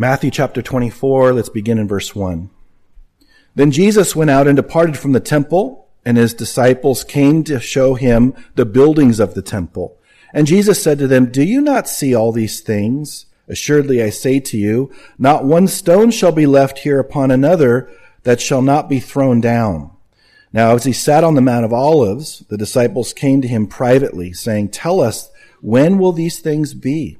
Matthew chapter 24, let's begin in verse 1. Then Jesus went out and departed from the temple, and his disciples came to show him the buildings of the temple. And Jesus said to them, Do you not see all these things? Assuredly I say to you, not one stone shall be left here upon another that shall not be thrown down. Now as he sat on the Mount of Olives, the disciples came to him privately, saying, Tell us, when will these things be?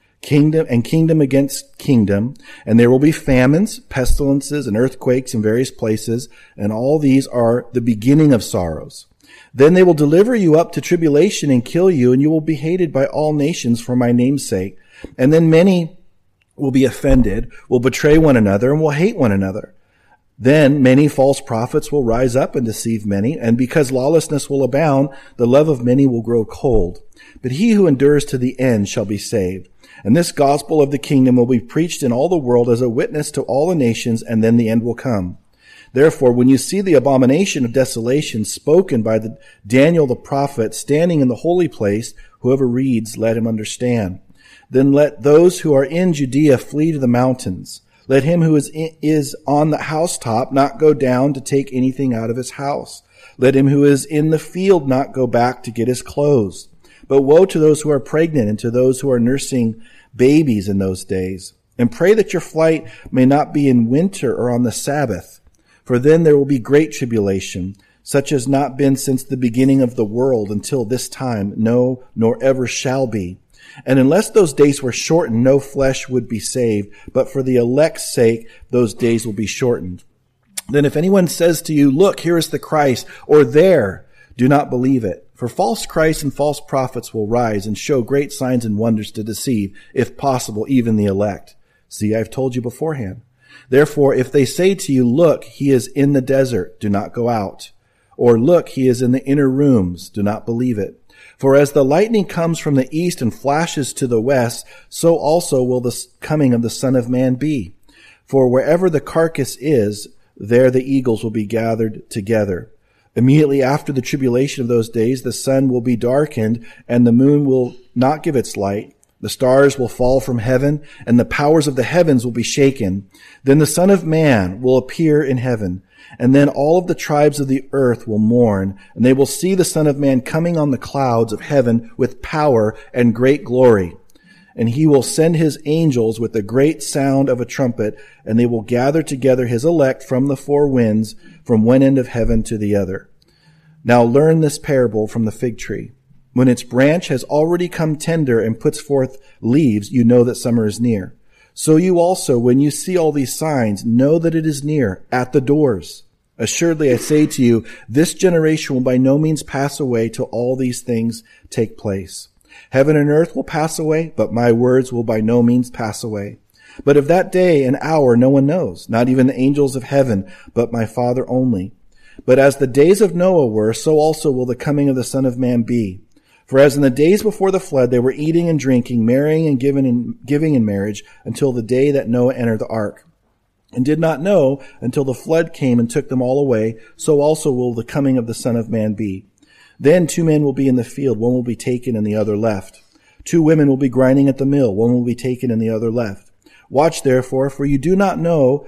kingdom and kingdom against kingdom, and there will be famines, pestilences, and earthquakes in various places, and all these are the beginning of sorrows. Then they will deliver you up to tribulation and kill you, and you will be hated by all nations for my name's sake. And then many will be offended, will betray one another, and will hate one another. Then many false prophets will rise up and deceive many, and because lawlessness will abound, the love of many will grow cold. But he who endures to the end shall be saved. And this gospel of the kingdom will be preached in all the world as a witness to all the nations, and then the end will come. Therefore, when you see the abomination of desolation spoken by the Daniel the prophet standing in the holy place, whoever reads, let him understand. Then let those who are in Judea flee to the mountains. Let him who is, in, is on the housetop not go down to take anything out of his house. Let him who is in the field not go back to get his clothes. But woe to those who are pregnant and to those who are nursing babies in those days. And pray that your flight may not be in winter or on the Sabbath, for then there will be great tribulation, such as not been since the beginning of the world until this time, no, nor ever shall be. And unless those days were shortened, no flesh would be saved, but for the elect's sake, those days will be shortened. Then if anyone says to you, look, here is the Christ, or there, do not believe it. For false Christs and false prophets will rise and show great signs and wonders to deceive, if possible, even the elect. See, I've told you beforehand. Therefore, if they say to you, look, he is in the desert, do not go out. Or look, he is in the inner rooms, do not believe it. For as the lightning comes from the east and flashes to the west, so also will the coming of the Son of Man be. For wherever the carcass is, there the eagles will be gathered together. Immediately after the tribulation of those days, the sun will be darkened and the moon will not give its light. The stars will fall from heaven and the powers of the heavens will be shaken. Then the son of man will appear in heaven. And then all of the tribes of the earth will mourn and they will see the son of man coming on the clouds of heaven with power and great glory and he will send his angels with a great sound of a trumpet, and they will gather together his elect from the four winds, from one end of heaven to the other. Now learn this parable from the fig tree. When its branch has already come tender and puts forth leaves, you know that summer is near. So you also, when you see all these signs, know that it is near, at the doors. Assuredly, I say to you, this generation will by no means pass away till all these things take place. Heaven and earth will pass away, but my words will by no means pass away. But of that day and hour no one knows, not even the angels of heaven, but my Father only. But as the days of Noah were, so also will the coming of the Son of Man be. For as in the days before the flood, they were eating and drinking, marrying and giving in, giving in marriage until the day that Noah entered the ark, and did not know until the flood came and took them all away, so also will the coming of the Son of Man be. Then two men will be in the field, one will be taken and the other left. Two women will be grinding at the mill, one will be taken and the other left. Watch therefore, for you do not know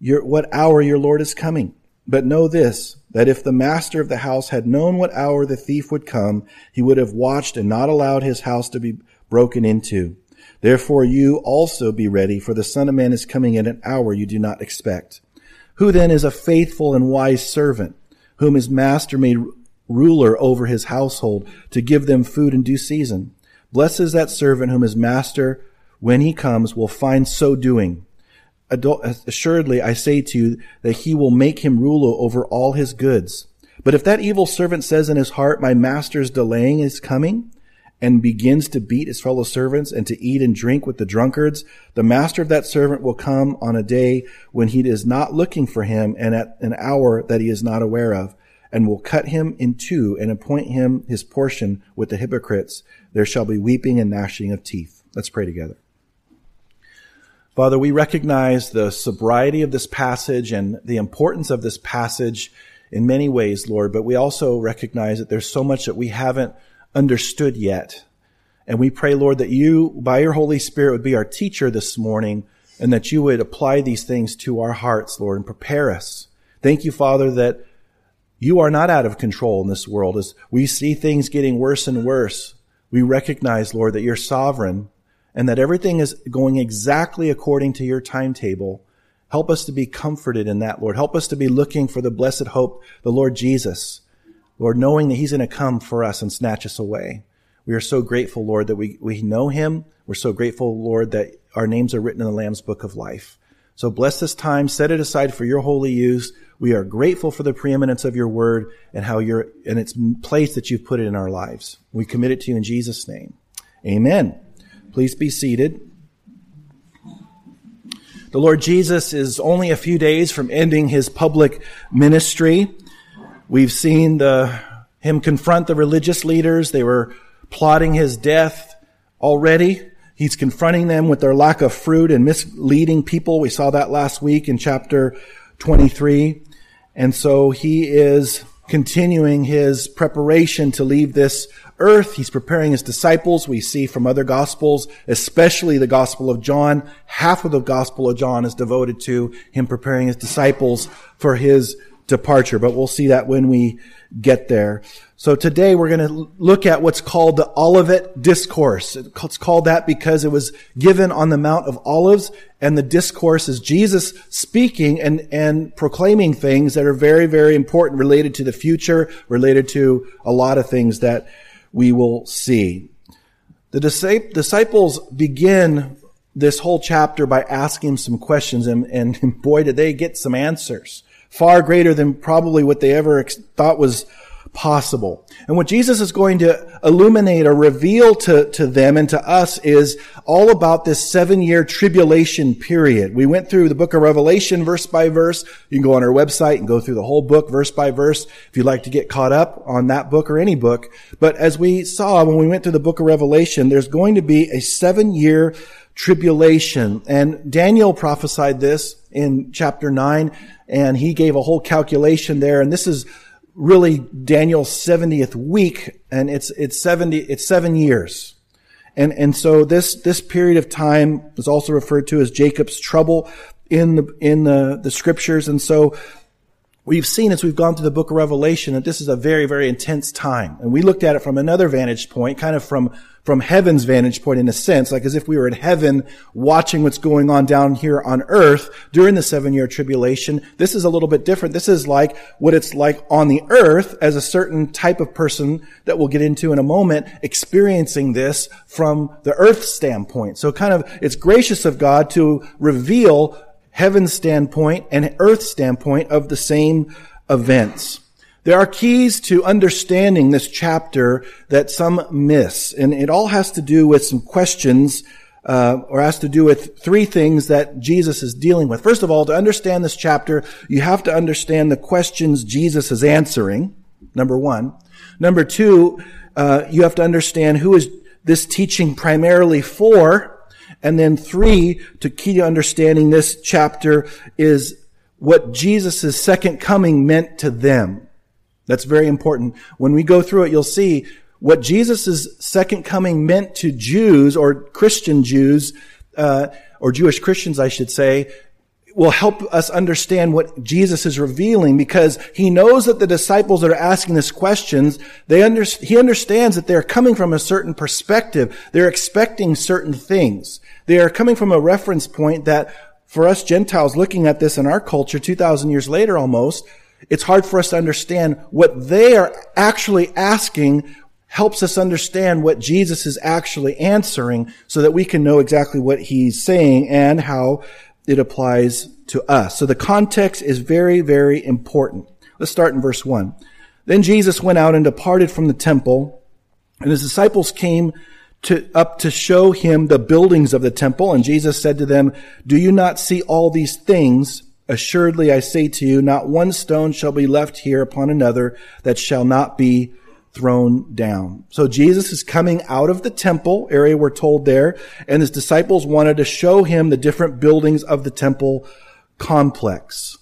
your, what hour your Lord is coming. But know this, that if the master of the house had known what hour the thief would come, he would have watched and not allowed his house to be broken into. Therefore you also be ready, for the Son of Man is coming at an hour you do not expect. Who then is a faithful and wise servant, whom his master made ruler over his household to give them food in due season. Blessed is that servant whom his master, when he comes, will find so doing. Assuredly, I say to you that he will make him ruler over all his goods. But if that evil servant says in his heart, my master is delaying his coming, and begins to beat his fellow servants and to eat and drink with the drunkards, the master of that servant will come on a day when he is not looking for him and at an hour that he is not aware of and will cut him in two and appoint him his portion with the hypocrites. There shall be weeping and gnashing of teeth. Let's pray together. Father, we recognize the sobriety of this passage and the importance of this passage in many ways, Lord, but we also recognize that there's so much that we haven't understood yet. And we pray, Lord, that you, by your Holy Spirit, would be our teacher this morning and that you would apply these things to our hearts, Lord, and prepare us. Thank you, Father, that you are not out of control in this world. As we see things getting worse and worse, we recognize, Lord, that you're sovereign and that everything is going exactly according to your timetable. Help us to be comforted in that, Lord. Help us to be looking for the blessed hope, the Lord Jesus. Lord, knowing that he's going to come for us and snatch us away. We are so grateful, Lord, that we, we know him. We're so grateful, Lord, that our names are written in the Lamb's book of life. So bless this time, set it aside for your holy use. We are grateful for the preeminence of your word and how you're, and its place that you've put it in our lives. We commit it to you in Jesus' name. Amen. Please be seated. The Lord Jesus is only a few days from ending his public ministry. We've seen the, him confront the religious leaders. They were plotting his death already. He's confronting them with their lack of fruit and misleading people. We saw that last week in chapter 23. And so he is continuing his preparation to leave this earth. He's preparing his disciples. We see from other gospels, especially the gospel of John, half of the gospel of John is devoted to him preparing his disciples for his departure. But we'll see that when we get there. So today we're going to look at what's called the Olivet Discourse. It's called that because it was given on the Mount of Olives and the discourse is Jesus speaking and, and proclaiming things that are very, very important related to the future, related to a lot of things that we will see. The disciples begin this whole chapter by asking some questions and, and boy did they get some answers. Far greater than probably what they ever thought was possible. And what Jesus is going to illuminate or reveal to, to them and to us is all about this seven year tribulation period. We went through the book of Revelation verse by verse. You can go on our website and go through the whole book verse by verse if you'd like to get caught up on that book or any book. But as we saw when we went through the book of Revelation, there's going to be a seven year tribulation. And Daniel prophesied this in chapter 9 and he gave a whole calculation there. And this is really Daniel's 70th week and it's, it's 70, it's seven years. And, and so this, this period of time is also referred to as Jacob's trouble in the, in the, the scriptures. And so we've seen as we've gone through the book of Revelation that this is a very, very intense time. And we looked at it from another vantage point, kind of from from heaven's vantage point in a sense, like as if we were in heaven watching what's going on down here on earth during the seven year tribulation. This is a little bit different. This is like what it's like on the earth as a certain type of person that we'll get into in a moment experiencing this from the earth standpoint. So kind of it's gracious of God to reveal heaven's standpoint and earth's standpoint of the same events. There are keys to understanding this chapter that some miss, and it all has to do with some questions, uh, or has to do with three things that Jesus is dealing with. First of all, to understand this chapter, you have to understand the questions Jesus is answering. Number one. Number two, uh, you have to understand who is this teaching primarily for. And then three, to key to understanding this chapter is what Jesus' second coming meant to them. That's very important. When we go through it, you'll see what Jesus' second coming meant to Jews or Christian Jews, uh, or Jewish Christians, I should say, will help us understand what Jesus is revealing because he knows that the disciples that are asking these questions, they under, he understands that they're coming from a certain perspective. They're expecting certain things. They are coming from a reference point that for us Gentiles looking at this in our culture 2,000 years later almost, it's hard for us to understand what they are actually asking helps us understand what Jesus is actually answering so that we can know exactly what he's saying and how it applies to us. So the context is very, very important. Let's start in verse one. Then Jesus went out and departed from the temple and his disciples came to, up to show him the buildings of the temple. And Jesus said to them, do you not see all these things? Assuredly, I say to you, not one stone shall be left here upon another that shall not be thrown down. So Jesus is coming out of the temple area we're told there, and his disciples wanted to show him the different buildings of the temple complex.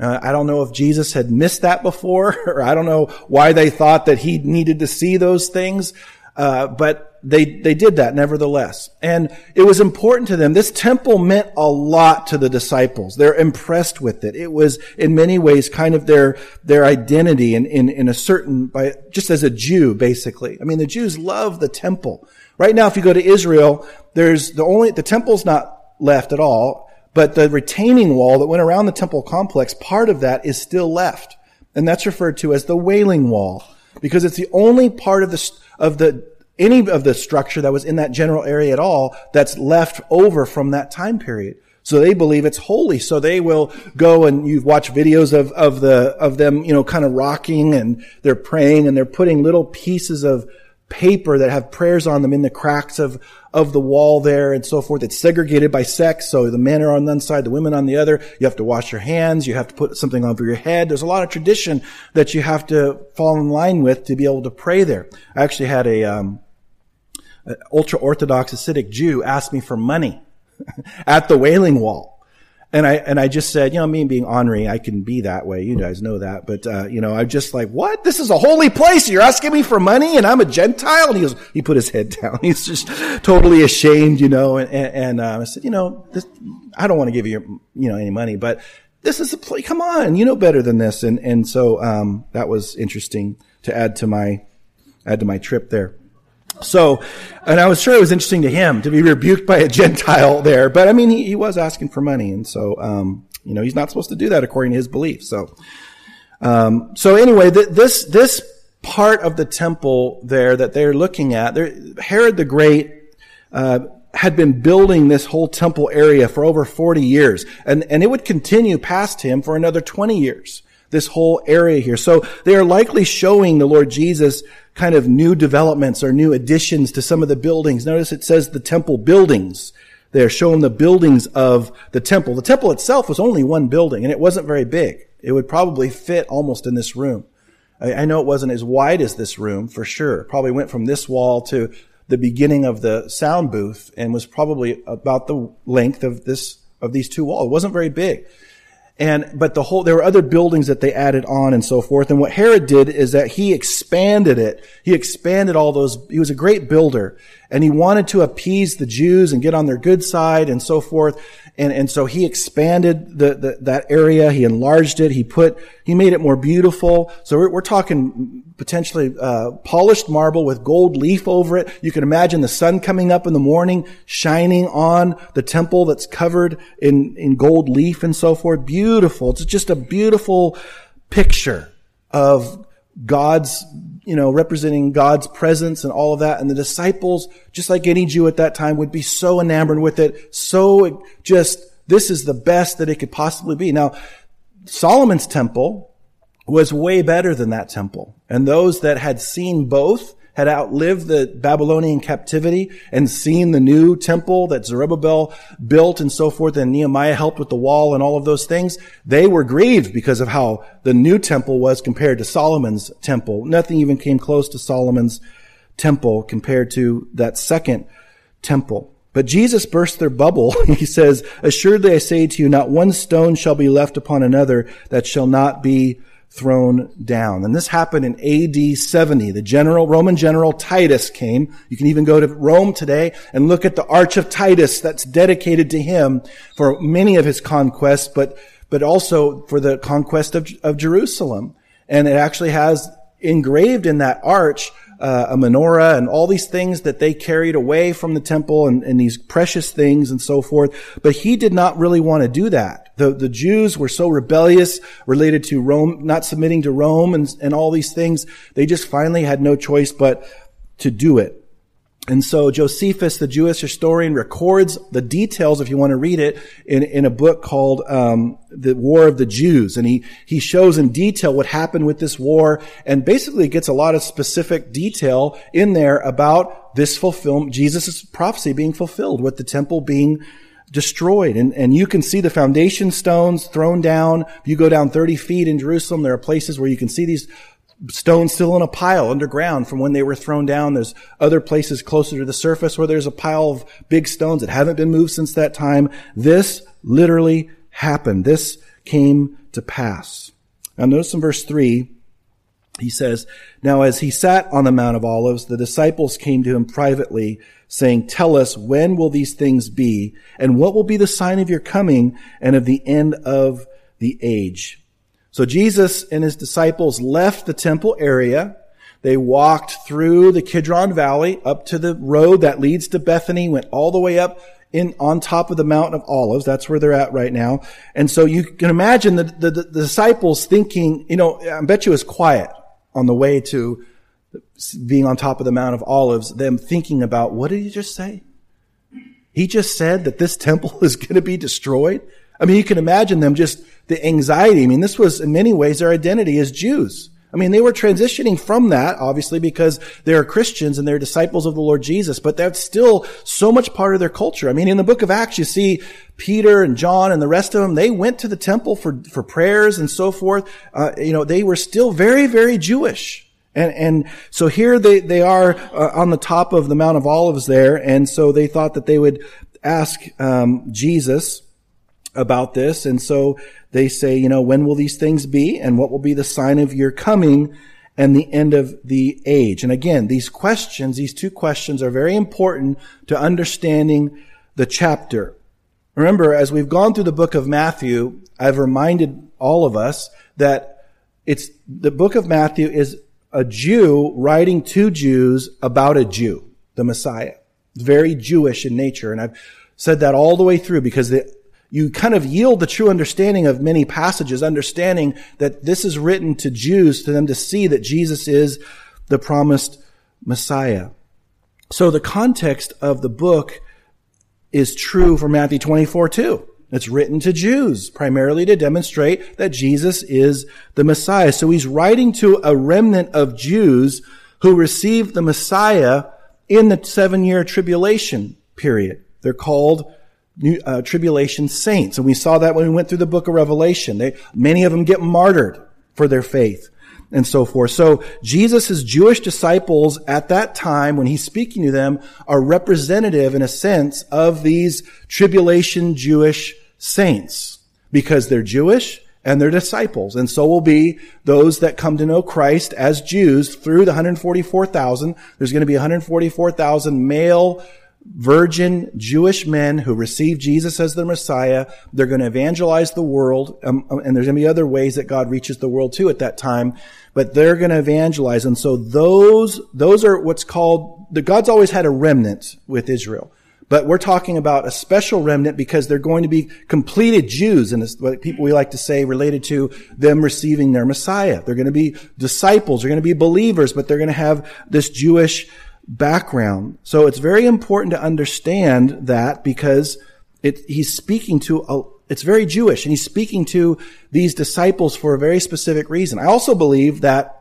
Uh, I don't know if Jesus had missed that before, or I don't know why they thought that he needed to see those things. Uh, but they they did that nevertheless, and it was important to them. This temple meant a lot to the disciples. They're impressed with it. It was in many ways kind of their their identity in in, in a certain by just as a Jew basically. I mean, the Jews love the temple. Right now, if you go to Israel, there's the only the temple's not left at all, but the retaining wall that went around the temple complex, part of that is still left, and that's referred to as the Wailing Wall because it's the only part of the of the any of the structure that was in that general area at all that's left over from that time period. So they believe it's holy. So they will go and you watch videos of, of the, of them, you know, kind of rocking and they're praying and they're putting little pieces of paper that have prayers on them in the cracks of, of the wall there and so forth. It's segregated by sex. So the men are on one side, the women on the other. You have to wash your hands. You have to put something over your head. There's a lot of tradition that you have to fall in line with to be able to pray there. I actually had a, um, ultra Orthodox Hasidic Jew asked me for money at the Wailing Wall. And I, and I just said, you know, me being ornery, I can be that way. You guys know that. But, uh, you know, I'm just like, what? This is a holy place. You're asking me for money and I'm a Gentile? And he he put his head down. He's just totally ashamed, you know, and, and, uh, I said, you know, this, I don't want to give you, you know, any money, but this is a place. Come on. You know better than this. And, and so, um, that was interesting to add to my, add to my trip there. So, and I was sure it was interesting to him to be rebuked by a Gentile there, but I mean, he, he was asking for money. And so, um, you know, he's not supposed to do that according to his belief. So, um, so anyway, th- this, this part of the temple there that they're looking at, Herod the Great, uh, had been building this whole temple area for over 40 years and, and it would continue past him for another 20 years this whole area here. So they are likely showing the Lord Jesus kind of new developments or new additions to some of the buildings. Notice it says the temple buildings. They're showing the buildings of the temple. The temple itself was only one building and it wasn't very big. It would probably fit almost in this room. I, I know it wasn't as wide as this room for sure. Probably went from this wall to the beginning of the sound booth and was probably about the length of this, of these two walls. It wasn't very big. And, but the whole, there were other buildings that they added on and so forth. And what Herod did is that he expanded it. He expanded all those, he was a great builder and he wanted to appease the Jews and get on their good side and so forth. And, and so he expanded the, the, that area. He enlarged it. He put, he made it more beautiful. So we're, we're talking potentially uh, polished marble with gold leaf over it. You can imagine the sun coming up in the morning, shining on the temple that's covered in, in gold leaf and so forth. Beautiful. It's just a beautiful picture of God's, you know, representing God's presence and all of that. And the disciples, just like any Jew at that time, would be so enamored with it, so just, this is the best that it could possibly be. Now, Solomon's temple was way better than that temple. And those that had seen both had outlived the Babylonian captivity and seen the new temple that Zerubbabel built and so forth, and Nehemiah helped with the wall and all of those things, they were grieved because of how the new temple was compared to Solomon's temple. Nothing even came close to Solomon's temple compared to that second temple. But Jesus burst their bubble. he says, Assuredly I say to you, not one stone shall be left upon another that shall not be thrown down. And this happened in AD 70. The general, Roman general Titus came. You can even go to Rome today and look at the Arch of Titus that's dedicated to him for many of his conquests, but, but also for the conquest of, of Jerusalem. And it actually has engraved in that arch uh, a menorah and all these things that they carried away from the temple and, and, these precious things and so forth. But he did not really want to do that. The, the Jews were so rebellious related to Rome, not submitting to Rome and, and all these things. They just finally had no choice but to do it. And so Josephus, the Jewish historian, records the details, if you want to read it, in, in a book called um, "The War of the Jews," and he he shows in detail what happened with this war, and basically gets a lot of specific detail in there about this fulfillment, Jesus' prophecy being fulfilled, with the temple being destroyed. And, and you can see the foundation stones thrown down. If you go down 30 feet in Jerusalem, there are places where you can see these stones still in a pile underground from when they were thrown down. There's other places closer to the surface where there's a pile of big stones that haven't been moved since that time. This literally happened. This came to pass. Now notice in verse three, he says, Now as he sat on the Mount of Olives, the disciples came to him privately, saying, Tell us, when will these things be? And what will be the sign of your coming and of the end of the age? So Jesus and his disciples left the temple area. They walked through the Kidron Valley up to the road that leads to Bethany, went all the way up in on top of the mountain of olives. That's where they're at right now. And so you can imagine the, the, the disciples thinking, you know, I bet you it was quiet on the way to being on top of the Mount of Olives, them thinking about, what did he just say? He just said that this temple is going to be destroyed. I mean, you can imagine them just the anxiety. I mean, this was in many ways their identity as Jews. I mean, they were transitioning from that, obviously, because they are Christians and they're disciples of the Lord Jesus, but that's still so much part of their culture. I mean, in the book of Acts, you see Peter and John and the rest of them, they went to the temple for, for prayers and so forth. Uh, you know, they were still very, very Jewish. And, and so here they, they are uh, on the top of the Mount of Olives there. And so they thought that they would ask, um, Jesus about this. And so they say, you know, when will these things be? And what will be the sign of your coming and the end of the age? And again, these questions, these two questions are very important to understanding the chapter. Remember, as we've gone through the book of Matthew, I've reminded all of us that it's, the book of Matthew is a Jew writing to Jews about a Jew, the Messiah. Very Jewish in nature. And I've said that all the way through because the you kind of yield the true understanding of many passages, understanding that this is written to Jews, to them to see that Jesus is the promised Messiah. So the context of the book is true for Matthew 24 too. It's written to Jews, primarily to demonstrate that Jesus is the Messiah. So he's writing to a remnant of Jews who received the Messiah in the seven year tribulation period. They're called uh, tribulation saints. And we saw that when we went through the book of Revelation. They, many of them get martyred for their faith and so forth. So Jesus' Jewish disciples at that time, when he's speaking to them, are representative in a sense of these tribulation Jewish saints because they're Jewish and they're disciples. And so will be those that come to know Christ as Jews through the 144,000. There's going to be 144,000 male virgin Jewish men who receive Jesus as their Messiah. They're going to evangelize the world. Um, um and there's going to be other ways that God reaches the world too at that time, but they're going to evangelize. And so those, those are what's called, the God's always had a remnant with Israel. But we're talking about a special remnant because they're going to be completed Jews, and it's what people we like to say related to them receiving their Messiah. They're going to be disciples, they're going to be believers, but they're going to have this Jewish background. So it's very important to understand that because it, he's speaking to a, it's very Jewish and he's speaking to these disciples for a very specific reason. I also believe that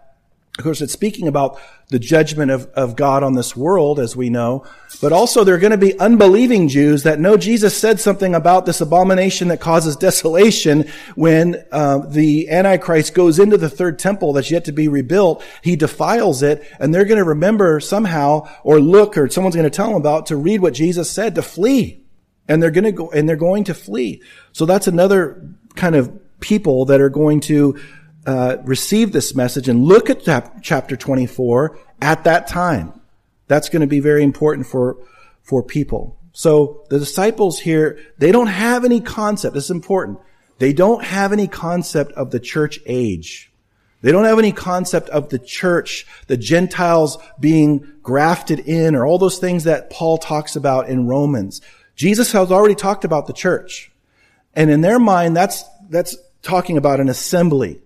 of course, it's speaking about the judgment of, of God on this world, as we know, but also there are going to be unbelieving Jews that know Jesus said something about this abomination that causes desolation when uh, the Antichrist goes into the third temple that's yet to be rebuilt. He defiles it, and they're going to remember somehow, or look, or someone's going to tell them about to read what Jesus said to flee, and they're going to go, and they're going to flee. So that's another kind of people that are going to uh, receive this message and look at chapter 24 at that time. That's going to be very important for, for people. So the disciples here, they don't have any concept. This is important. They don't have any concept of the church age. They don't have any concept of the church, the Gentiles being grafted in, or all those things that Paul talks about in Romans. Jesus has already talked about the church. And in their mind, that's, that's talking about an assembly.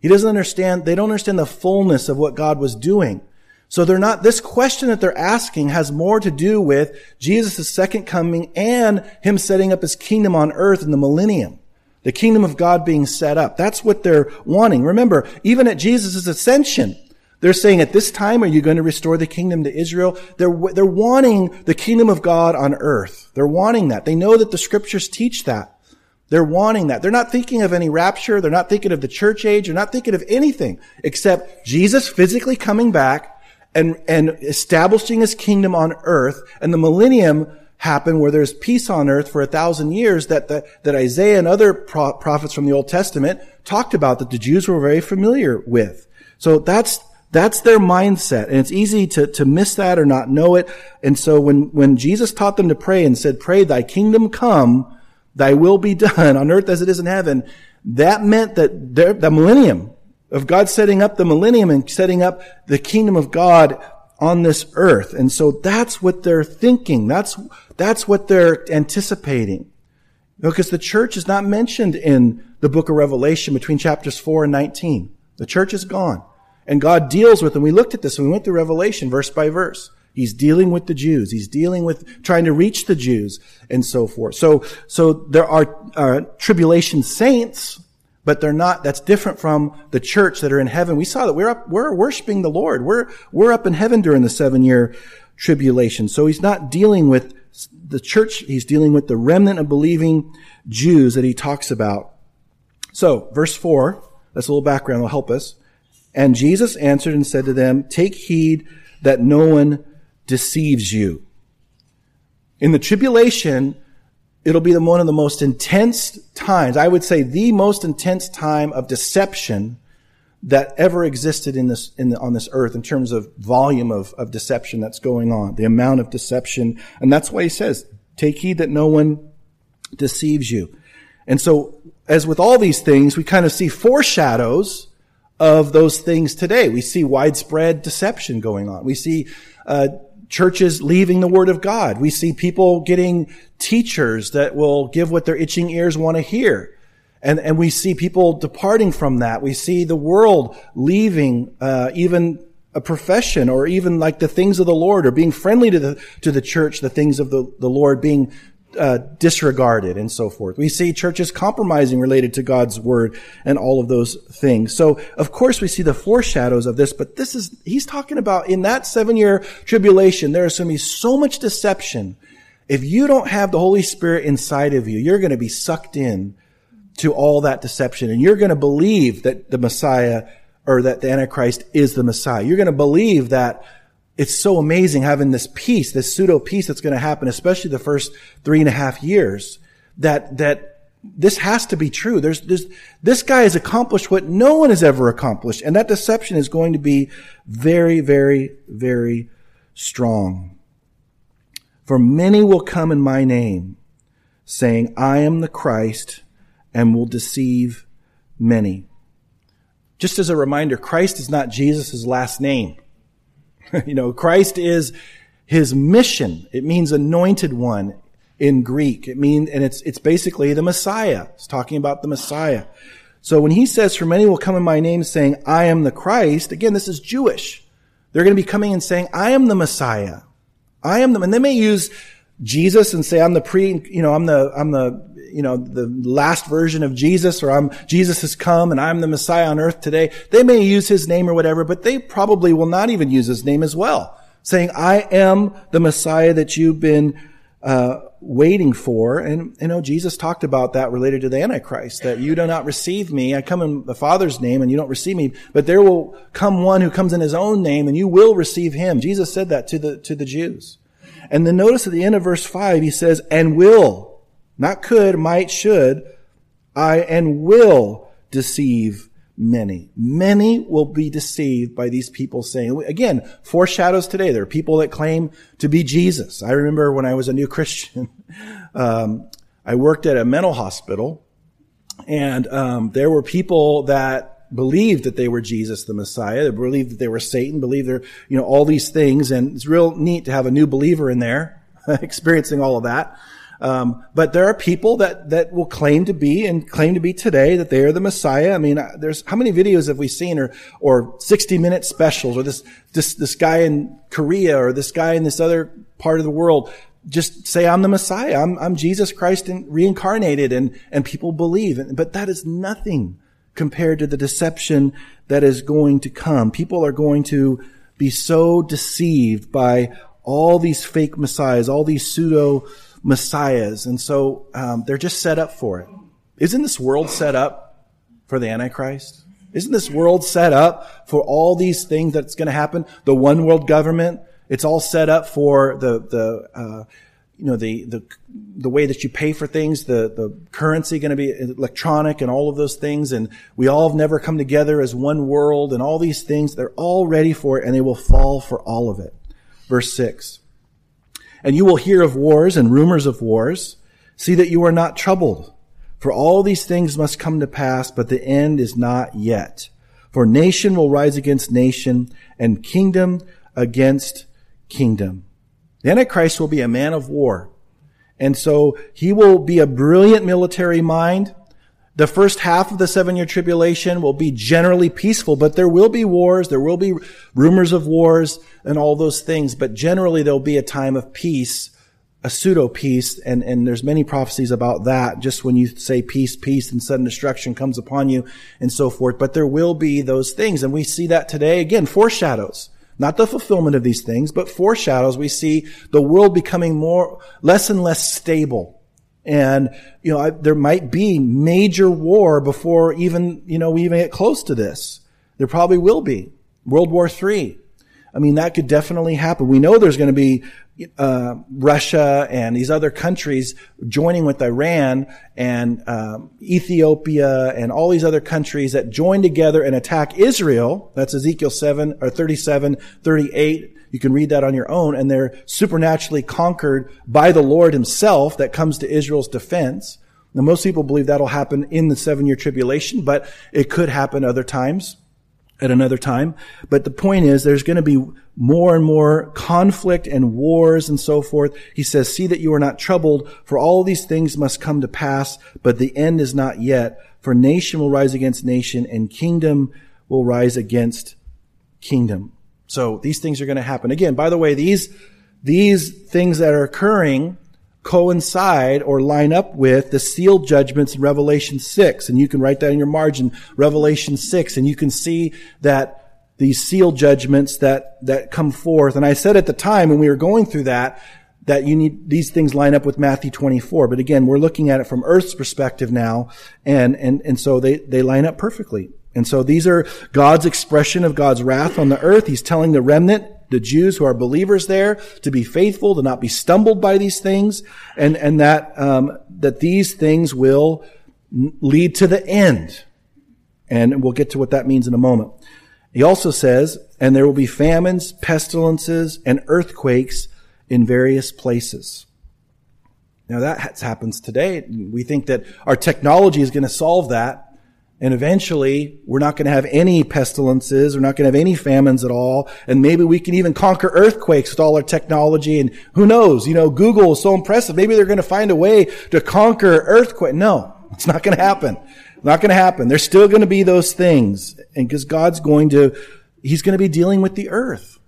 He doesn't understand, they don't understand the fullness of what God was doing. So they're not, this question that they're asking has more to do with Jesus' second coming and him setting up his kingdom on earth in the millennium. The kingdom of God being set up. That's what they're wanting. Remember, even at Jesus' ascension, They're saying at this time, are you going to restore the kingdom to Israel? They're, they're wanting the kingdom of God on earth. They're wanting that. They know that the scriptures teach that. They're wanting that. They're not thinking of any rapture. They're not thinking of the church age. They're not thinking of anything except Jesus physically coming back and, and establishing his kingdom on earth and the millennium happen where there's peace on earth for a thousand years that, the, that Isaiah and other pro- prophets from the Old Testament talked about that the Jews were very familiar with. So that's, that's their mindset. And it's easy to, to miss that or not know it. And so when, when Jesus taught them to pray and said, pray thy kingdom come, thy will be done on earth as it is in heaven, that meant that the millennium of God setting up the millennium and setting up the kingdom of God on this earth. And so that's what they're thinking. That's, that's what they're anticipating. Because the church is not mentioned in the book of Revelation between chapters 4 and 19. The church is gone. And God deals with them. We looked at this when we went through Revelation verse by verse. He's dealing with the Jews. He's dealing with trying to reach the Jews and so forth. So, so there are uh, tribulation saints, but they're not. That's different from the church that are in heaven. We saw that we're up, we're worshiping the Lord. We're we're up in heaven during the seven year tribulation. So he's not dealing with the church. He's dealing with the remnant of believing Jews that he talks about. So, verse four. That's a little background. Will help us. And Jesus answered and said to them, Take heed that no one deceives you. In the tribulation, it'll be one of the most intense times. I would say the most intense time of deception that ever existed in this, in the, on this earth in terms of volume of, of deception that's going on, the amount of deception. And that's why he says, take heed that no one deceives you. And so, as with all these things, we kind of see foreshadows of those things today. We see widespread deception going on. We see uh, churches leaving the Word of God. We see people getting teachers that will give what their itching ears want to hear. And, and we see people departing from that. We see the world leaving uh, even a profession or even like the things of the Lord or being friendly to the, to the church, the things of the, the Lord being uh, disregarded and so forth. We see churches compromising related to God's word and all of those things. So, of course, we see the foreshadows of this, but this is, he's talking about in that seven year tribulation, there is going to be so much deception. If you don't have the Holy Spirit inside of you, you're going to be sucked in to all that deception and you're going to believe that the Messiah or that the Antichrist is the Messiah. You're going to believe that it's so amazing having this peace, this pseudo peace that's going to happen, especially the first three and a half years, that, that this has to be true. There's, there's, this guy has accomplished what no one has ever accomplished. And that deception is going to be very, very, very strong. For many will come in my name saying, I am the Christ and will deceive many. Just as a reminder, Christ is not Jesus' last name. you know, Christ is his mission. It means anointed one in Greek. It means, and it's, it's basically the Messiah. It's talking about the Messiah. So when he says, for many will come in my name saying, I am the Christ, again, this is Jewish. They're going to be coming and saying, I am the Messiah. I am the, and they may use Jesus and say, I'm the pre, you know, I'm the, I'm the, you know, the last version of Jesus or I'm, Jesus has come and I'm the Messiah on earth today. They may use his name or whatever, but they probably will not even use his name as well. Saying, I am the Messiah that you've been, uh, waiting for. And, you know, Jesus talked about that related to the Antichrist, that you do not receive me. I come in the Father's name and you don't receive me, but there will come one who comes in his own name and you will receive him. Jesus said that to the, to the Jews. And then notice at the end of verse five, he says, and will not could, might, should, I and will deceive many. Many will be deceived by these people saying, again, foreshadows today. There are people that claim to be Jesus. I remember when I was a new Christian, um, I worked at a mental hospital and um, there were people that believed that they were Jesus, the Messiah. They believed that they were Satan, believed they're, you know, all these things. And it's real neat to have a new believer in there experiencing all of that. Um, but there are people that that will claim to be and claim to be today that they are the Messiah. I mean, uh, there's how many videos have we seen, or or 60 minute specials, or this this this guy in Korea, or this guy in this other part of the world just say I'm the Messiah. I'm I'm Jesus Christ reincarnated, and and people believe. But that is nothing compared to the deception that is going to come. People are going to be so deceived by all these fake messiahs, all these pseudo messiahs. And so um, they're just set up for it. Isn't this world set up for the Antichrist? Isn't this world set up for all these things that's going to happen? The one world government, it's all set up for the, the, uh, you know, the, the, the way that you pay for things, the, the currency going to be electronic and all of those things. And we all have never come together as one world and all these things. They're all ready for it and they will fall for all of it. Verse six. And you will hear of wars and rumors of wars. See that you are not troubled. For all these things must come to pass, but the end is not yet. For nation will rise against nation and kingdom against kingdom. The Antichrist will be a man of war. And so he will be a brilliant military mind. The first half of the seven year tribulation will be generally peaceful, but there will be wars. There will be rumors of wars and all those things. But generally there'll be a time of peace, a pseudo peace. And, and there's many prophecies about that. Just when you say peace, peace and sudden destruction comes upon you and so forth. But there will be those things. And we see that today again, foreshadows. Not the fulfillment of these things, but foreshadows. We see the world becoming more, less and less stable. And, you know, I, there might be major war before even, you know, we even get close to this. There probably will be. World War III. I mean, that could definitely happen. We know there's going to be uh, Russia and these other countries joining with Iran and um, Ethiopia and all these other countries that join together and attack Israel. That's Ezekiel 7 or 37, 38. You can read that on your own. And they're supernaturally conquered by the Lord himself that comes to Israel's defense. Now, most people believe that'll happen in the seven year tribulation, but it could happen other times at another time. But the point is there's going to be more and more conflict and wars and so forth. He says, see that you are not troubled for all these things must come to pass, but the end is not yet. For nation will rise against nation and kingdom will rise against kingdom. So these things are going to happen. Again, by the way, these, these things that are occurring coincide or line up with the sealed judgments in Revelation 6. And you can write that in your margin, Revelation 6, and you can see that these sealed judgments that, that come forth. And I said at the time when we were going through that, that you need, these things line up with Matthew 24. But again, we're looking at it from Earth's perspective now, and, and, and so they, they line up perfectly. And so these are God's expression of God's wrath on the earth. He's telling the remnant, the Jews who are believers there, to be faithful, to not be stumbled by these things, and, and that, um, that these things will lead to the end. And we'll get to what that means in a moment. He also says, and there will be famines, pestilences, and earthquakes in various places. Now that happens today. We think that our technology is going to solve that. And eventually, we're not going to have any pestilences. We're not going to have any famines at all. And maybe we can even conquer earthquakes with all our technology. And who knows? You know, Google is so impressive. Maybe they're going to find a way to conquer earthquake. No, it's not going to happen. Not going to happen. There's still going to be those things. And because God's going to, He's going to be dealing with the earth.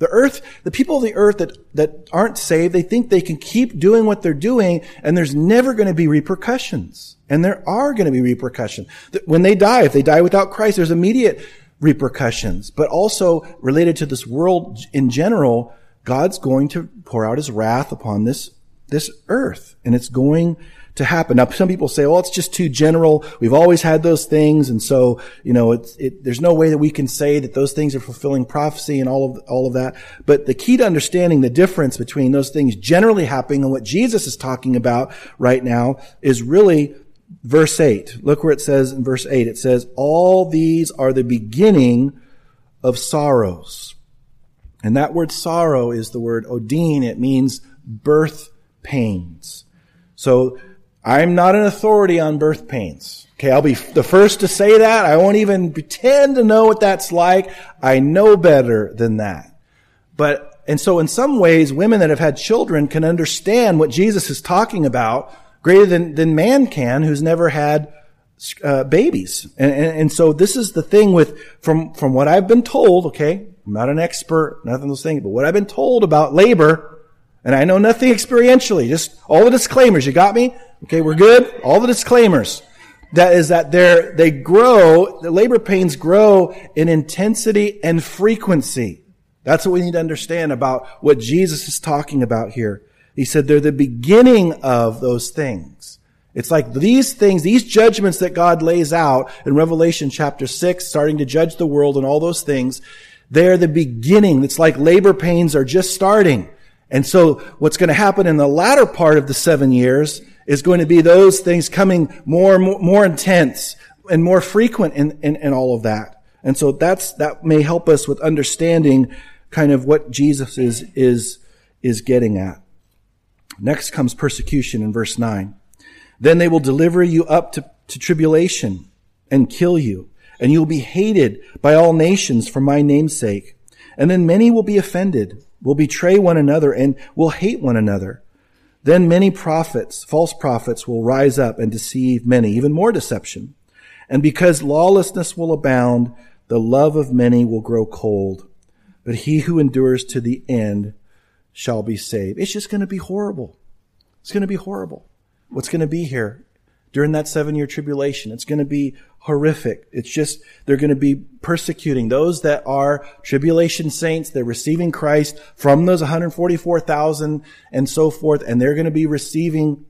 The earth, the people of the earth that, that aren't saved, they think they can keep doing what they're doing and there's never going to be repercussions. And there are going to be repercussions. When they die, if they die without Christ, there's immediate repercussions. But also related to this world in general, God's going to pour out his wrath upon this, this earth. And it's going to happen. Now, some people say, well, it's just too general. We've always had those things. And so, you know, it's, it, there's no way that we can say that those things are fulfilling prophecy and all of, all of that. But the key to understanding the difference between those things generally happening and what Jesus is talking about right now is really verse 8. Look where it says in verse 8. It says, all these are the beginning of sorrows. And that word sorrow is the word odin. It means birth pains. So I'm not an authority on birth pains. Okay, I'll be the first to say that. I won't even pretend to know what that's like. I know better than that. But, and so in some ways, women that have had children can understand what Jesus is talking about greater than, than man can who's never had uh, babies. And, and, and, so this is the thing with, from, from what I've been told, okay, I'm not an expert, nothing those things, but what I've been told about labor, and I know nothing experientially, just all the disclaimers, you got me? Okay, we're good? All the disclaimers. that is that they they grow, the labor pains grow in intensity and frequency. That's what we need to understand about what Jesus is talking about here. He said they're the beginning of those things. It's like these things, these judgments that God lays out in Revelation chapter 6, starting to judge the world and all those things, they're the beginning. It's like labor pains are just starting. And so what's going to happen in the latter part of the seven years is going to be those things coming more and more, more intense and more frequent in, in, in all of that. And so that's, that may help us with understanding kind of what Jesus is, is, is getting at. Next comes persecution in verse 9. Then they will deliver you up to, to tribulation and kill you, and you will be hated by all nations for my name's sake. And then many will be offended, will betray one another, and will hate one another. Then many prophets, false prophets, will rise up and deceive many, even more deception. And because lawlessness will abound, the love of many will grow cold. But he who endures to the end shall be saved. It's just going to be horrible. It's going to be horrible what's going to be here during that seven year tribulation. It's going to be horrific. It's just, they're going to be persecuting those that are tribulation saints. They're receiving Christ from those 144,000 and so forth. And they're going to be receiving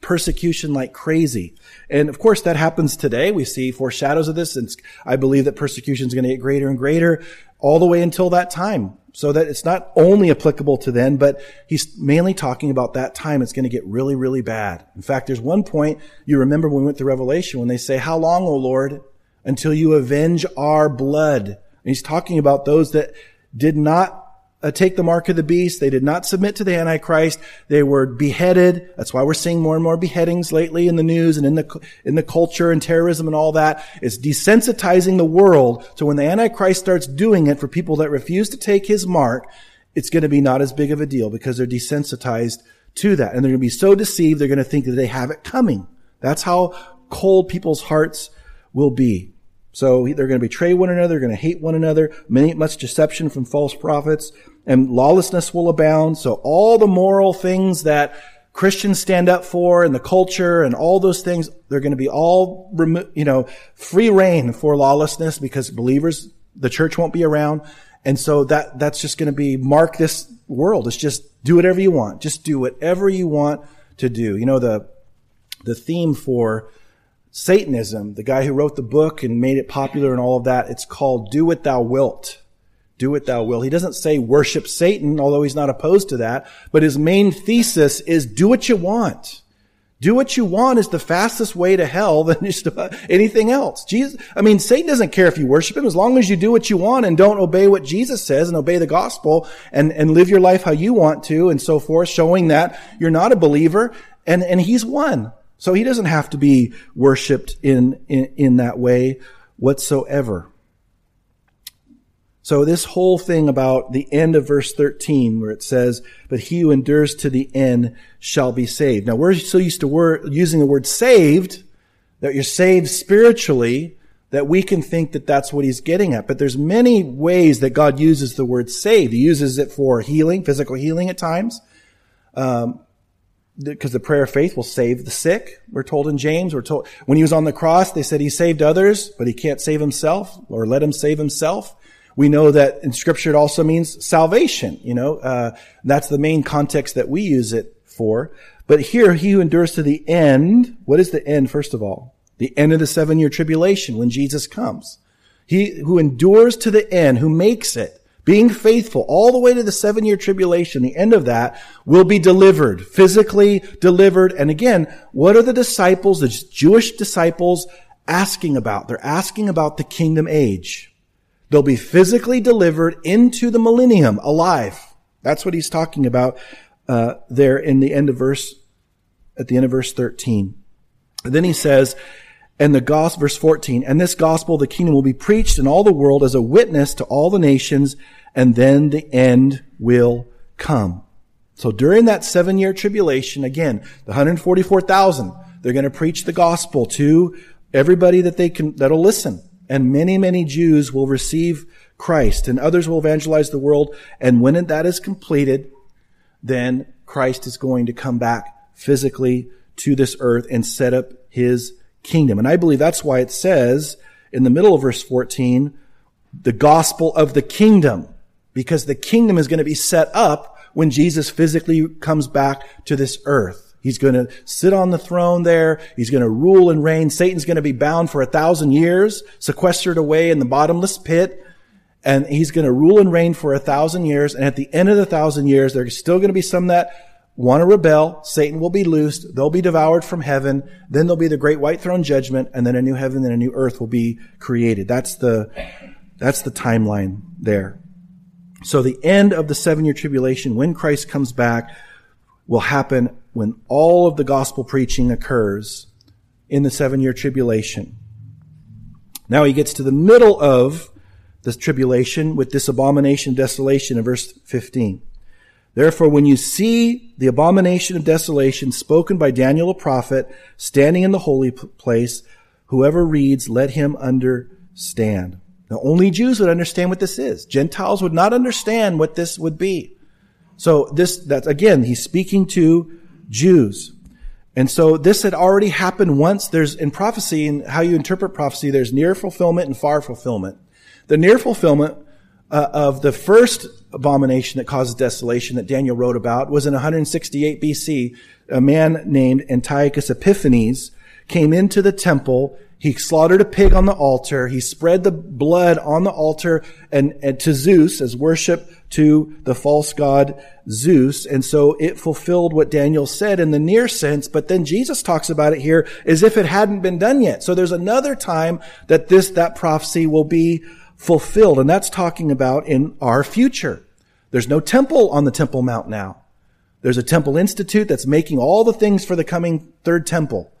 persecution like crazy. And of course that happens today. We see foreshadows of this. And I believe that persecution is going to get greater and greater all the way until that time. So that it's not only applicable to then, but he's mainly talking about that time. It's going to get really, really bad. In fact, there's one point you remember when we went through Revelation when they say, how long, O Lord, until you avenge our blood? And he's talking about those that did not uh, take the mark of the beast. They did not submit to the Antichrist. They were beheaded. That's why we're seeing more and more beheadings lately in the news and in the, in the culture and terrorism and all that. It's desensitizing the world. So when the Antichrist starts doing it for people that refuse to take his mark, it's going to be not as big of a deal because they're desensitized to that. And they're going to be so deceived, they're going to think that they have it coming. That's how cold people's hearts will be. So they're going to betray one another, they're going to hate one another, many, much deception from false prophets and lawlessness will abound. So all the moral things that Christians stand up for and the culture and all those things, they're going to be all, you know, free rein for lawlessness because believers, the church won't be around. And so that, that's just going to be mark this world. It's just do whatever you want. Just do whatever you want to do. You know, the, the theme for Satanism, the guy who wrote the book and made it popular and all of that, it's called Do What Thou Wilt do what thou will. He doesn't say worship Satan, although he's not opposed to that, but his main thesis is do what you want. Do what you want is the fastest way to hell than just anything else. Jesus, I mean, Satan doesn't care if you worship him as long as you do what you want and don't obey what Jesus says and obey the gospel and, and live your life how you want to and so forth, showing that you're not a believer and, and he's won. So he doesn't have to be worshiped in, in, in that way whatsoever. So this whole thing about the end of verse 13 where it says, but he who endures to the end shall be saved. Now we're so used to word, using the word saved, that you're saved spiritually, that we can think that that's what he's getting at. But there's many ways that God uses the word saved. He uses it for healing, physical healing at times. Um, because the prayer of faith will save the sick. We're told in James, we're told when he was on the cross, they said he saved others, but he can't save himself or let him save himself. We know that in scripture it also means salvation. You know, uh, that's the main context that we use it for. But here, he who endures to the end, what is the end, first of all? The end of the seven year tribulation when Jesus comes. He who endures to the end, who makes it, being faithful all the way to the seven year tribulation, the end of that will be delivered, physically delivered. And again, what are the disciples, the Jewish disciples asking about? They're asking about the kingdom age. They'll be physically delivered into the millennium alive. That's what he's talking about uh, there in the end of verse, at the end of verse 13. And then he says, and the gospel, verse 14, and this gospel of the kingdom will be preached in all the world as a witness to all the nations, and then the end will come. So during that seven year tribulation, again, the 144,000, they're going to preach the gospel to everybody that they can, that'll listen and many, many Jews will receive Christ and others will evangelize the world. And when that is completed, then Christ is going to come back physically to this earth and set up his kingdom. And I believe that's why it says in the middle of verse 14, the gospel of the kingdom, because the kingdom is going to be set up when Jesus physically comes back to this earth. He's going to sit on the throne there. He's going to rule and reign. Satan's going to be bound for a thousand years, sequestered away in the bottomless pit. And he's going to rule and reign for a thousand years. And at the end of the thousand years, there's still going to be some that want to rebel. Satan will be loosed. They'll be devoured from heaven. Then there'll be the great white throne judgment. And then a new heaven and a new earth will be created. That's the, that's the timeline there. So the end of the seven year tribulation, when Christ comes back, will happen when all of the gospel preaching occurs in the seven year tribulation. Now he gets to the middle of the tribulation with this abomination desolation in verse 15. Therefore, when you see the abomination of desolation spoken by Daniel the prophet standing in the holy place, whoever reads, let him understand. Now, only Jews would understand what this is. Gentiles would not understand what this would be. So this, that's again, he's speaking to Jews. And so this had already happened once. There's in prophecy and how you interpret prophecy, there's near fulfillment and far fulfillment. The near fulfillment uh, of the first abomination that causes desolation that Daniel wrote about was in 168 BC. A man named Antiochus Epiphanes came into the temple he slaughtered a pig on the altar. He spread the blood on the altar and, and, to Zeus as worship to the false god Zeus. And so it fulfilled what Daniel said in the near sense, but then Jesus talks about it here as if it hadn't been done yet. So there's another time that this, that prophecy will be fulfilled. And that's talking about in our future. There's no temple on the Temple Mount now. There's a temple institute that's making all the things for the coming third temple.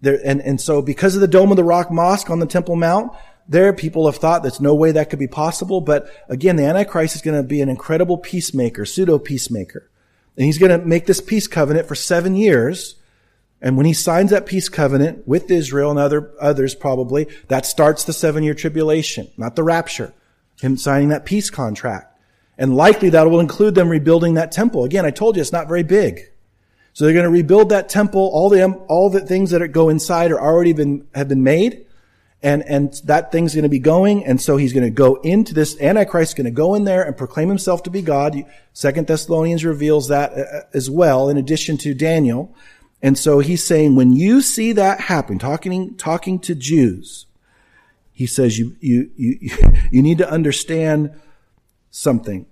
There, and, and so because of the Dome of the Rock Mosque on the Temple Mount, there people have thought there's no way that could be possible. But again, the Antichrist is going to be an incredible peacemaker, pseudo peacemaker. And he's going to make this peace covenant for seven years. And when he signs that peace covenant with Israel and other, others probably, that starts the seven year tribulation, not the rapture. Him signing that peace contract. And likely that will include them rebuilding that temple. Again, I told you it's not very big. So they're going to rebuild that temple. All the, all the things that go inside are already been, have been made. And, and that thing's going to be going. And so he's going to go into this, Antichrist is going to go in there and proclaim himself to be God. Second Thessalonians reveals that uh, as well, in addition to Daniel. And so he's saying, when you see that happen, talking, talking to Jews, he says you, you, you, you need to understand something.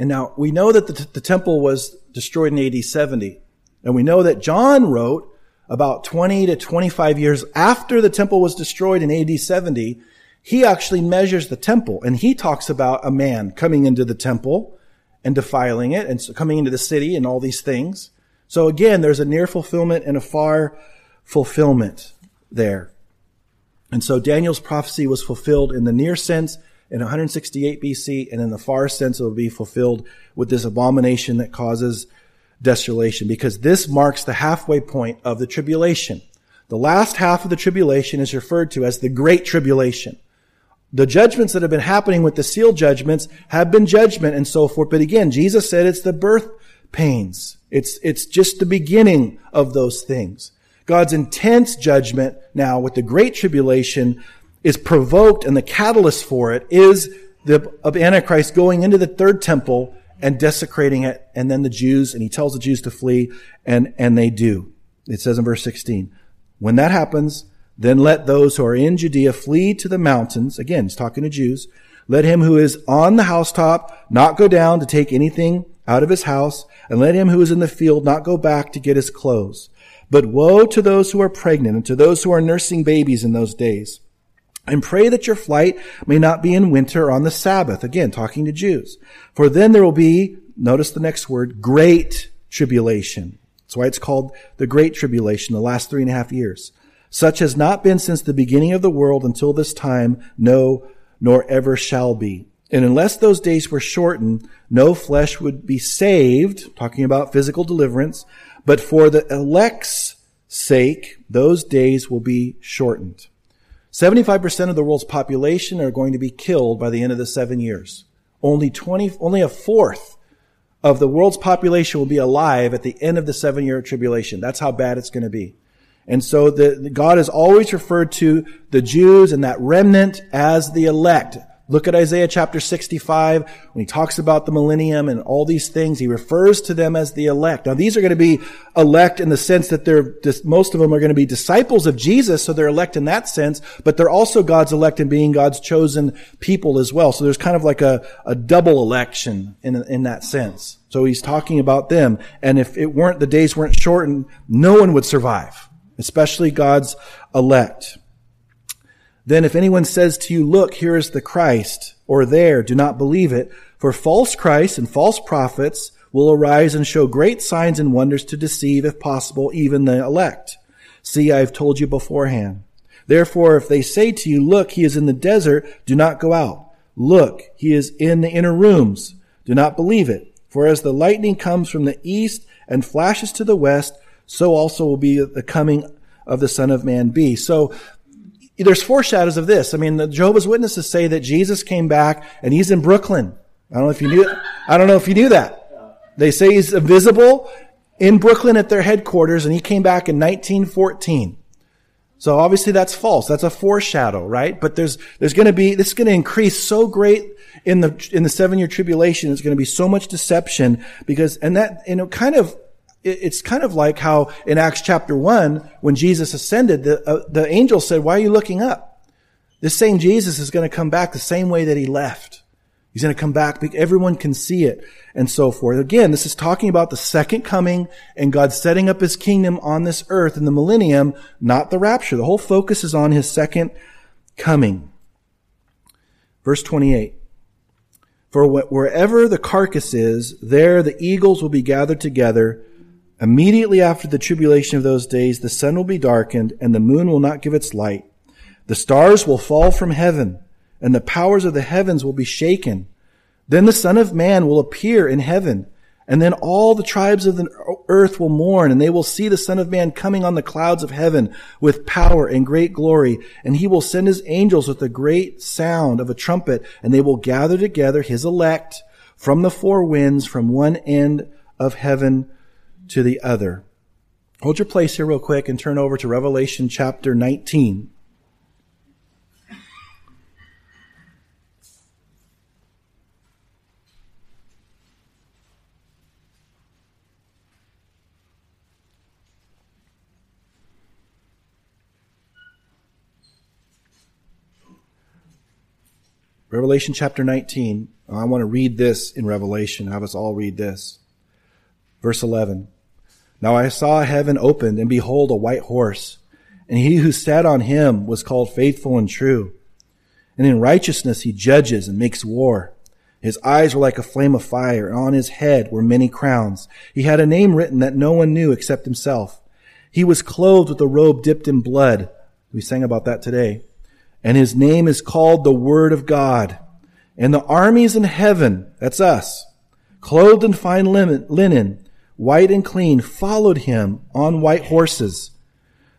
And now we know that the, the temple was destroyed in AD 70. And we know that John wrote about 20 to 25 years after the temple was destroyed in AD 70. He actually measures the temple and he talks about a man coming into the temple and defiling it and so coming into the city and all these things. So again, there's a near fulfillment and a far fulfillment there. And so Daniel's prophecy was fulfilled in the near sense in 168 BC, and in the far sense, it will be fulfilled with this abomination that causes desolation, because this marks the halfway point of the tribulation. The last half of the tribulation is referred to as the Great Tribulation. The judgments that have been happening with the seal judgments have been judgment and so forth. But again, Jesus said it's the birth pains. It's, it's just the beginning of those things. God's intense judgment now with the great tribulation is provoked and the catalyst for it is the of Antichrist going into the third temple and desecrating it, and then the Jews, and he tells the Jews to flee, and, and they do. It says in verse 16, when that happens, then let those who are in Judea flee to the mountains. Again, he's talking to Jews. Let him who is on the housetop not go down to take anything out of his house, and let him who is in the field not go back to get his clothes. But woe to those who are pregnant and to those who are nursing babies in those days and pray that your flight may not be in winter or on the Sabbath. Again, talking to Jews. For then there will be, notice the next word, great tribulation. That's why it's called the Great Tribulation, the last three and a half years. Such has not been since the beginning of the world until this time, no, nor ever shall be. And unless those days were shortened, no flesh would be saved, talking about physical deliverance, but for the elect's sake, those days will be shortened. 75% of the world's population are going to be killed by the end of the seven years. Only 20, only a fourth of the world's population will be alive at the end of the seven year tribulation. That's how bad it's going to be. And so the, God has always referred to the Jews and that remnant as the elect. Look at Isaiah chapter 65 when he talks about the millennium and all these things. He refers to them as the elect. Now these are going to be elect in the sense that they're, most of them are going to be disciples of Jesus, so they're elect in that sense, but they're also God's elect in being God's chosen people as well. So there's kind of like a, a double election in, in that sense. So he's talking about them. And if it weren't, the days weren't shortened, no one would survive, especially God's elect. Then if anyone says to you, look, here is the Christ, or there, do not believe it, for false Christs and false prophets will arise and show great signs and wonders to deceive, if possible, even the elect. See, I have told you beforehand. Therefore, if they say to you, look, he is in the desert, do not go out. Look, he is in the inner rooms. Do not believe it. For as the lightning comes from the east and flashes to the west, so also will be the coming of the Son of Man be. So there's foreshadows of this. I mean, the Jehovah's Witnesses say that Jesus came back and he's in Brooklyn. I don't know if you knew, I don't know if you knew that. They say he's visible in Brooklyn at their headquarters and he came back in 1914. So obviously that's false. That's a foreshadow, right? But there's, there's going to be, this is going to increase so great in the, in the seven year tribulation. It's going to be so much deception because, and that, you know, kind of it's kind of like how in Acts chapter 1, when Jesus ascended, the, uh, the angel said, why are you looking up? This same Jesus is going to come back the same way that he left. He's going to come back. Everyone can see it and so forth. Again, this is talking about the second coming and God setting up his kingdom on this earth in the millennium, not the rapture. The whole focus is on his second coming. Verse 28. For wherever the carcass is, there the eagles will be gathered together Immediately after the tribulation of those days, the sun will be darkened and the moon will not give its light. The stars will fall from heaven and the powers of the heavens will be shaken. Then the son of man will appear in heaven and then all the tribes of the earth will mourn and they will see the son of man coming on the clouds of heaven with power and great glory. And he will send his angels with a great sound of a trumpet and they will gather together his elect from the four winds from one end of heaven to the other. Hold your place here real quick and turn over to Revelation chapter 19. Revelation chapter 19. I want to read this in Revelation. Have us all read this. Verse 11. Now I saw heaven opened, and behold, a white horse. And he who sat on him was called faithful and true. And in righteousness he judges and makes war. His eyes were like a flame of fire, and on his head were many crowns. He had a name written that no one knew except himself. He was clothed with a robe dipped in blood. We sang about that today. And his name is called the Word of God. And the armies in heaven, that's us, clothed in fine linen, white and clean, followed him on white horses.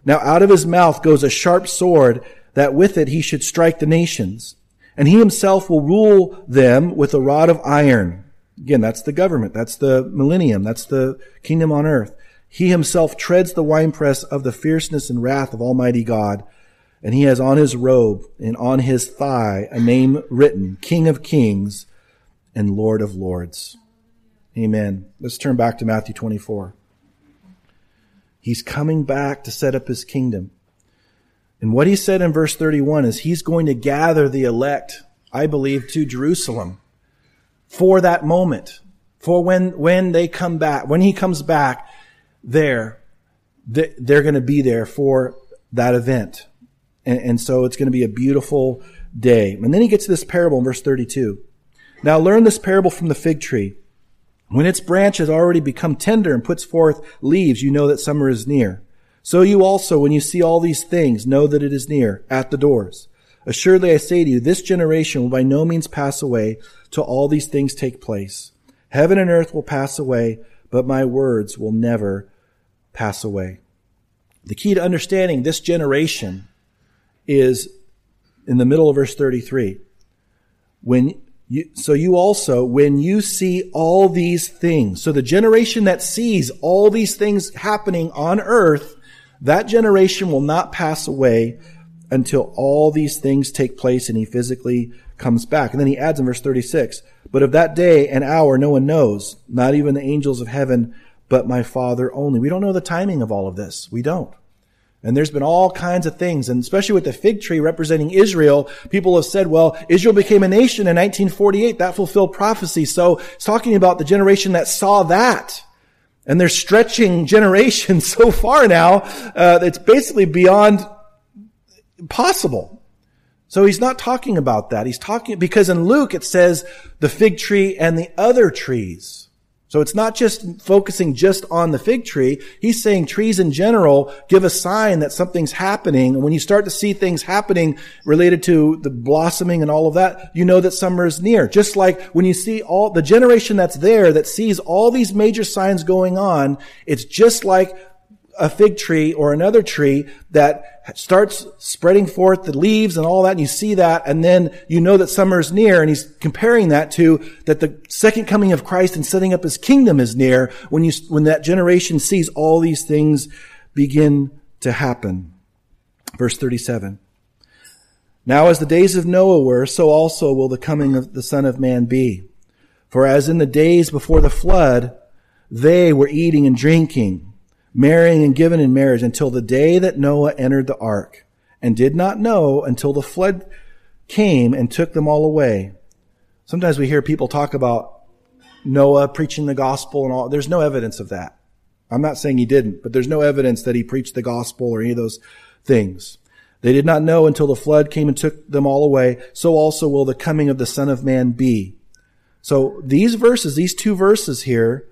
Now out of his mouth goes a sharp sword that with it he should strike the nations. And he himself will rule them with a rod of iron. Again, that's the government. That's the millennium. That's the kingdom on earth. He himself treads the winepress of the fierceness and wrath of Almighty God. And he has on his robe and on his thigh a name written, King of Kings and Lord of Lords. Amen. Let's turn back to Matthew 24. He's coming back to set up his kingdom. And what he said in verse 31 is he's going to gather the elect, I believe, to Jerusalem for that moment. For when, when they come back, when he comes back there, they're going to be there for that event. And, and so it's going to be a beautiful day. And then he gets to this parable in verse 32. Now learn this parable from the fig tree. When its branch has already become tender and puts forth leaves, you know that summer is near. So you also, when you see all these things, know that it is near, at the doors. Assuredly I say to you, this generation will by no means pass away till all these things take place. Heaven and earth will pass away, but my words will never pass away. The key to understanding this generation is in the middle of verse 33. When you, so you also, when you see all these things, so the generation that sees all these things happening on earth, That generation will not pass away until all these things take place and he physically comes back. And then he adds in verse 36, but of that day and hour no one knows, not even the angels of heaven, but my Father only. We don't know the timing of all of this. We don't. And there's been all kinds of things, and especially with the fig tree representing Israel, people have said, well, Israel became a nation in 1948. That fulfilled prophecy. So it's talking about the generation that saw that. And they're stretching generations so far now, uh, it's basically beyond possible. So he's not talking about that. He's talking, because in Luke it says the fig tree and the other trees. So it's not just focusing just on the fig tree. He's saying trees in general give a sign that something's happening. And when you start to see things happening related to the blossoming and all of that, you know that summer is near. Just like when you see all the generation that's there that sees all these major signs going on, it's just like a fig tree or another tree that starts spreading forth the leaves and all that, and you see that, and then you know that summer is near, and he's comparing that to that the second coming of Christ and setting up his kingdom is near when you, when that generation sees all these things begin to happen. Verse 37. Now as the days of Noah were, so also will the coming of the Son of Man be. For as in the days before the flood, they were eating and drinking, marrying and given in marriage until the day that Noah entered the ark and did not know until the flood came and took them all away. Sometimes we hear people talk about Noah preaching the gospel and all. There's no evidence of that. I'm not saying he didn't, but there's no evidence that he preached the gospel or any of those things. They did not know until the flood came and took them all away. So also will the coming of the Son of Man be. So these verses, these two verses here,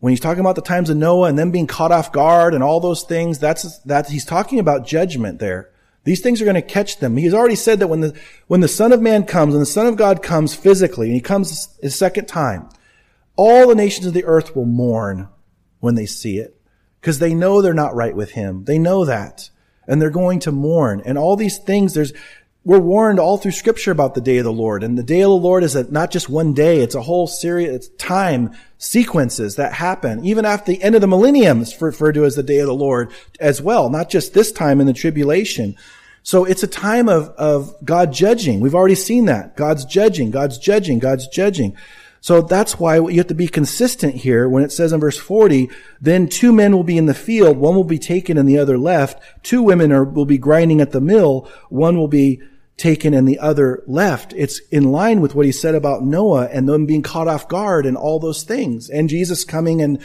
when he's talking about the times of Noah and them being caught off guard and all those things, that's, that he's talking about judgment there. These things are going to catch them. He's already said that when the, when the Son of Man comes and the Son of God comes physically and he comes his second time, all the nations of the earth will mourn when they see it because they know they're not right with him. They know that and they're going to mourn and all these things. There's, we're warned all through scripture about the day of the Lord. And the day of the Lord is a, not just one day. It's a whole series, it's time sequences that happen. Even after the end of the millennium is referred to as the day of the Lord as well. Not just this time in the tribulation. So it's a time of, of God judging. We've already seen that. God's judging, God's judging, God's judging. So that's why you have to be consistent here when it says in verse 40, then two men will be in the field, one will be taken and the other left. Two women are, will be grinding at the mill, one will be taken and the other left. It's in line with what he said about Noah and them being caught off guard and all those things and Jesus coming and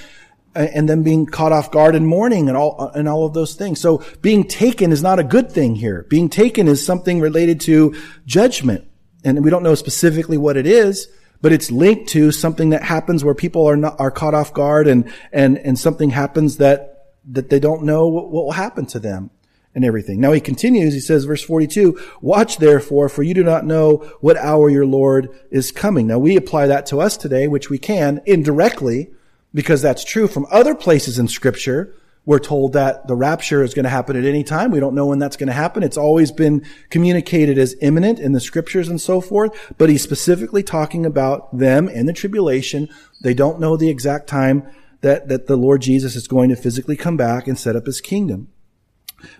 and them being caught off guard and mourning and all and all of those things. So being taken is not a good thing here. Being taken is something related to judgment. And we don't know specifically what it is, but it's linked to something that happens where people are not are caught off guard and and and something happens that that they don't know what, what will happen to them and everything. Now he continues, he says, verse 42, watch therefore, for you do not know what hour your Lord is coming. Now we apply that to us today, which we can indirectly, because that's true from other places in scripture. We're told that the rapture is going to happen at any time. We don't know when that's going to happen. It's always been communicated as imminent in the scriptures and so forth, but he's specifically talking about them in the tribulation. They don't know the exact time that, that the Lord Jesus is going to physically come back and set up his kingdom.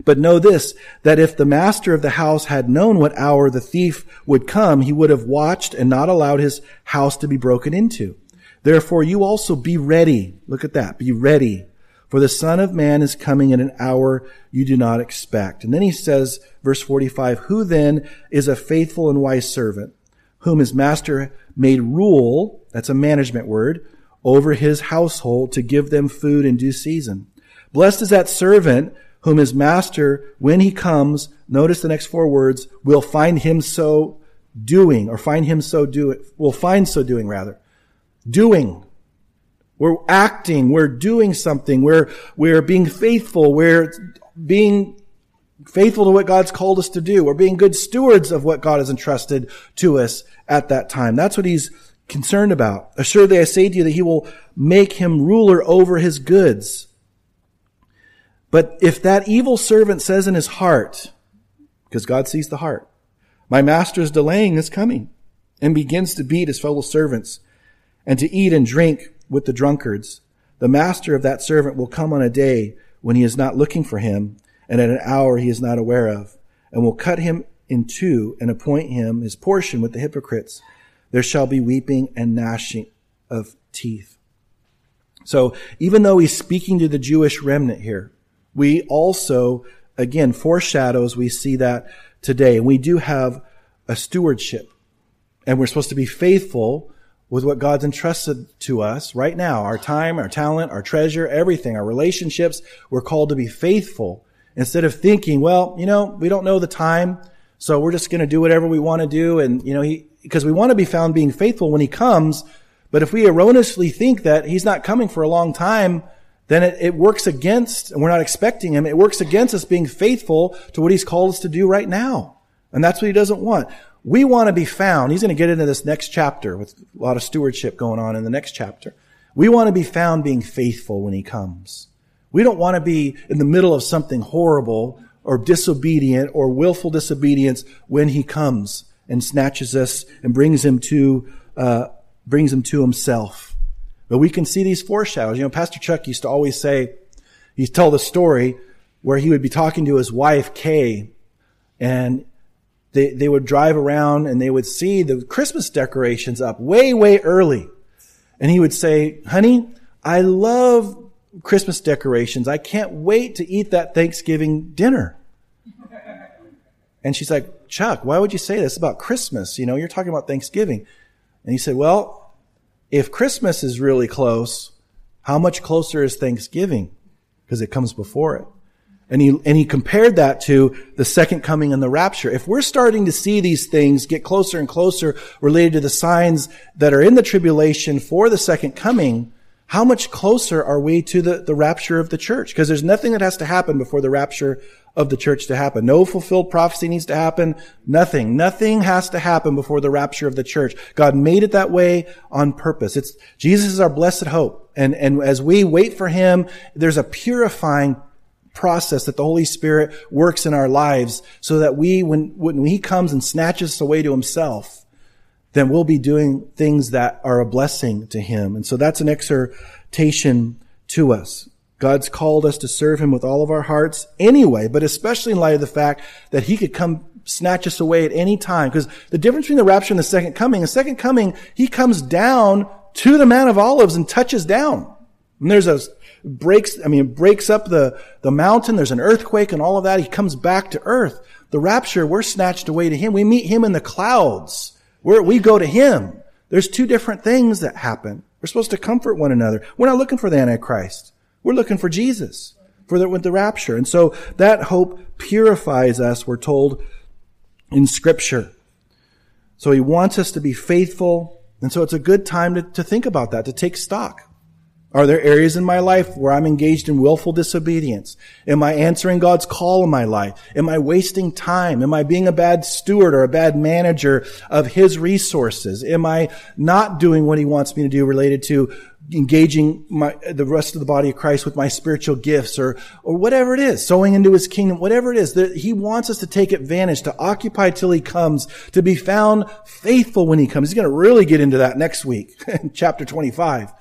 But know this, that if the master of the house had known what hour the thief would come, he would have watched and not allowed his house to be broken into. Therefore you also be ready. Look at that. Be ready. For the son of man is coming in an hour you do not expect. And then he says, verse 45, who then is a faithful and wise servant whom his master made rule, that's a management word, over his household to give them food in due season. Blessed is that servant whom his master, when he comes, notice the next four words, will find him so doing, or find him so doing, will find so doing rather. Doing. We're acting, we're doing something, we're, we're being faithful, we're being faithful to what God's called us to do. We're being good stewards of what God has entrusted to us at that time. That's what he's concerned about. Assuredly, I say to you that he will make him ruler over his goods. But if that evil servant says in his heart, because God sees the heart, my master is delaying his coming, and begins to beat his fellow servants, and to eat and drink with the drunkards, the master of that servant will come on a day when he is not looking for him and at an hour he is not aware of and will cut him in two and appoint him his portion with the hypocrites. There shall be weeping and gnashing of teeth. So even though he's speaking to the Jewish remnant here, we also, again, foreshadows, we see that today. We do have a stewardship. And we're supposed to be faithful with what God's entrusted to us right now. Our time, our talent, our treasure, everything, our relationships. We're called to be faithful instead of thinking, well, you know, we don't know the time. So we're just going to do whatever we want to do. And, you know, he, because we want to be found being faithful when he comes. But if we erroneously think that he's not coming for a long time, then it, it, works against, and we're not expecting him, it works against us being faithful to what he's called us to do right now. And that's what he doesn't want. We want to be found. He's going to get into this next chapter with a lot of stewardship going on in the next chapter. We want to be found being faithful when he comes. We don't want to be in the middle of something horrible or disobedient or willful disobedience when he comes and snatches us and brings him to, uh, brings him to himself. But we can see these foreshadows. You know, Pastor Chuck used to always say, he'd tell the story where he would be talking to his wife, Kay, and they, they would drive around and they would see the Christmas decorations up way, way early. And he would say, honey, I love Christmas decorations. I can't wait to eat that Thanksgiving dinner. And she's like, Chuck, why would you say this about Christmas? You know, you're talking about Thanksgiving. And he said, well, if Christmas is really close, how much closer is Thanksgiving? Because it comes before it. And he, and he compared that to the second coming and the rapture. If we're starting to see these things get closer and closer related to the signs that are in the tribulation for the second coming, how much closer are we to the, the rapture of the church? Because there's nothing that has to happen before the rapture of the church to happen. No fulfilled prophecy needs to happen. Nothing. Nothing has to happen before the rapture of the church. God made it that way on purpose. It's, Jesus is our blessed hope. And, and as we wait for Him, there's a purifying process that the Holy Spirit works in our lives so that we, when, when He comes and snatches us away to Himself, then we'll be doing things that are a blessing to Him. And so that's an exhortation to us. God's called us to serve Him with all of our hearts anyway, but especially in light of the fact that He could come snatch us away at any time. Because the difference between the rapture and the second coming, the second coming, He comes down to the Mount of Olives and touches down. And there's a breaks, I mean, breaks up the, the mountain. There's an earthquake and all of that. He comes back to earth. The rapture, we're snatched away to him. We meet him in the clouds. We're, we go to him. There's two different things that happen. We're supposed to comfort one another. We're not looking for the Antichrist. We're looking for Jesus for the, with the rapture. And so that hope purifies us, we're told in scripture. So he wants us to be faithful. And so it's a good time to, to think about that, to take stock. Are there areas in my life where I'm engaged in willful disobedience? Am I answering God's call in my life? Am I wasting time? Am I being a bad steward or a bad manager of His resources? Am I not doing what He wants me to do related to engaging my, the rest of the body of Christ with my spiritual gifts or, or whatever it is, sowing into His kingdom, whatever it is that He wants us to take advantage, to occupy till He comes, to be found faithful when He comes. He's going to really get into that next week chapter 25.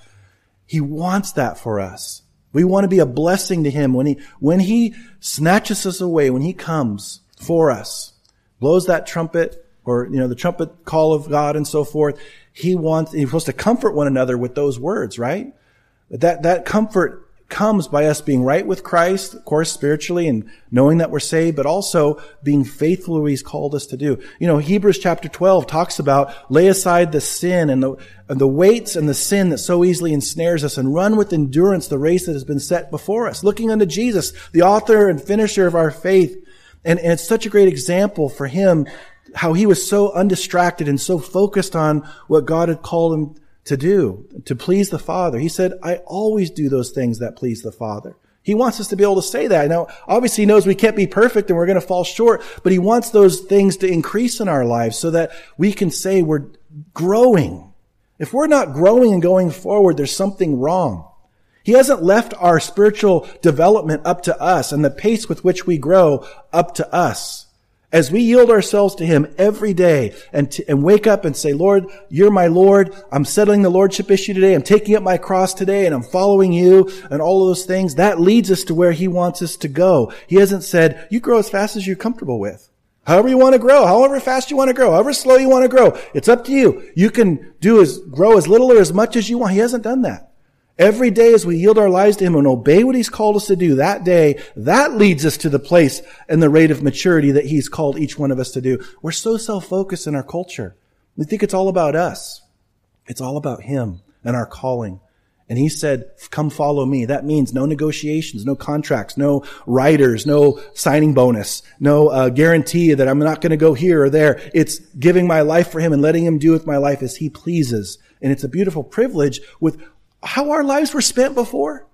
He wants that for us. We want to be a blessing to Him when He, when He snatches us away, when He comes for us, blows that trumpet or, you know, the trumpet call of God and so forth. He wants, He's supposed to comfort one another with those words, right? That, that comfort comes by us being right with Christ, of course, spiritually and knowing that we're saved, but also being faithful to what He's called us to do. You know, Hebrews chapter 12 talks about lay aside the sin and the, and the weights and the sin that so easily ensnares us and run with endurance the race that has been set before us, looking unto Jesus, the author and finisher of our faith. And, and it's such a great example for him, how he was so undistracted and so focused on what God had called him to do, to please the Father. He said, I always do those things that please the Father. He wants us to be able to say that. Now, obviously he knows we can't be perfect and we're going to fall short, but he wants those things to increase in our lives so that we can say we're growing. If we're not growing and going forward, there's something wrong. He hasn't left our spiritual development up to us and the pace with which we grow up to us. As we yield ourselves to Him every day and, to, and wake up and say, Lord, you're my Lord. I'm settling the Lordship issue today. I'm taking up my cross today and I'm following you and all of those things. That leads us to where He wants us to go. He hasn't said, you grow as fast as you're comfortable with. However you want to grow, however fast you want to grow, however slow you want to grow. It's up to you. You can do as, grow as little or as much as you want. He hasn't done that. Every day as we yield our lives to Him and obey what He's called us to do that day, that leads us to the place and the rate of maturity that He's called each one of us to do. We're so self-focused in our culture. We think it's all about us. It's all about Him and our calling. And he said, come follow me. That means no negotiations, no contracts, no riders, no signing bonus, no uh, guarantee that I'm not going to go here or there. It's giving my life for him and letting him do with my life as he pleases. And it's a beautiful privilege with how our lives were spent before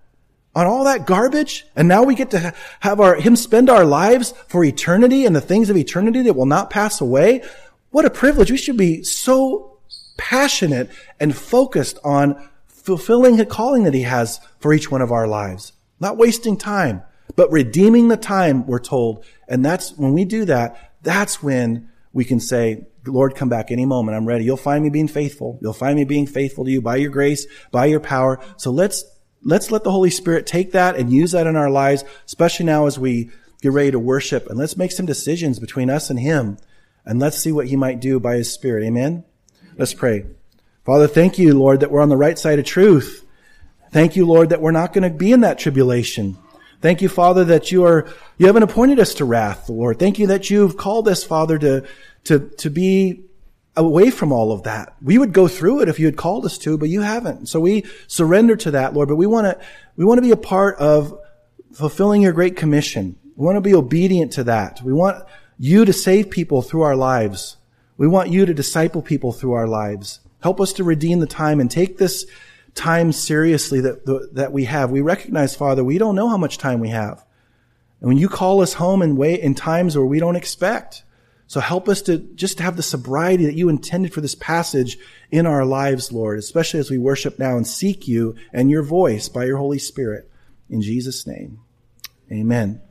on all that garbage. And now we get to have our, him spend our lives for eternity and the things of eternity that will not pass away. What a privilege. We should be so passionate and focused on fulfilling the calling that he has for each one of our lives. Not wasting time, but redeeming the time, we're told. And that's when we do that, that's when we can say, Lord, come back any moment. I'm ready. You'll find me being faithful. You'll find me being faithful to you by your grace, by your power. So let's, let's let the Holy Spirit take that and use that in our lives, especially now as we get ready to worship. And let's make some decisions between us and Him. And let's see what He might do by His Spirit. Amen? Let's pray. Father, thank you, Lord, that we're on the right side of truth. Thank you, Lord, that we're not going to be in that tribulation. Thank you, Father, that you are, you haven't appointed us to wrath, Lord. Thank you that you've called us, Father, to, to, to be away from all of that. We would go through it if you had called us to, but you haven't. So we surrender to that, Lord, but we want to, we want to be a part of fulfilling your great commission. We want to be obedient to that. We want you to save people through our lives. We want you to disciple people through our lives. Help us to redeem the time and take this time seriously that, that we have. We recognize, Father, we don't know how much time we have. And when you call us home in way, in times where we don't expect, so help us to just to have the sobriety that you intended for this passage in our lives, Lord, especially as we worship now and seek you and your voice by your Holy Spirit. In Jesus' name, amen.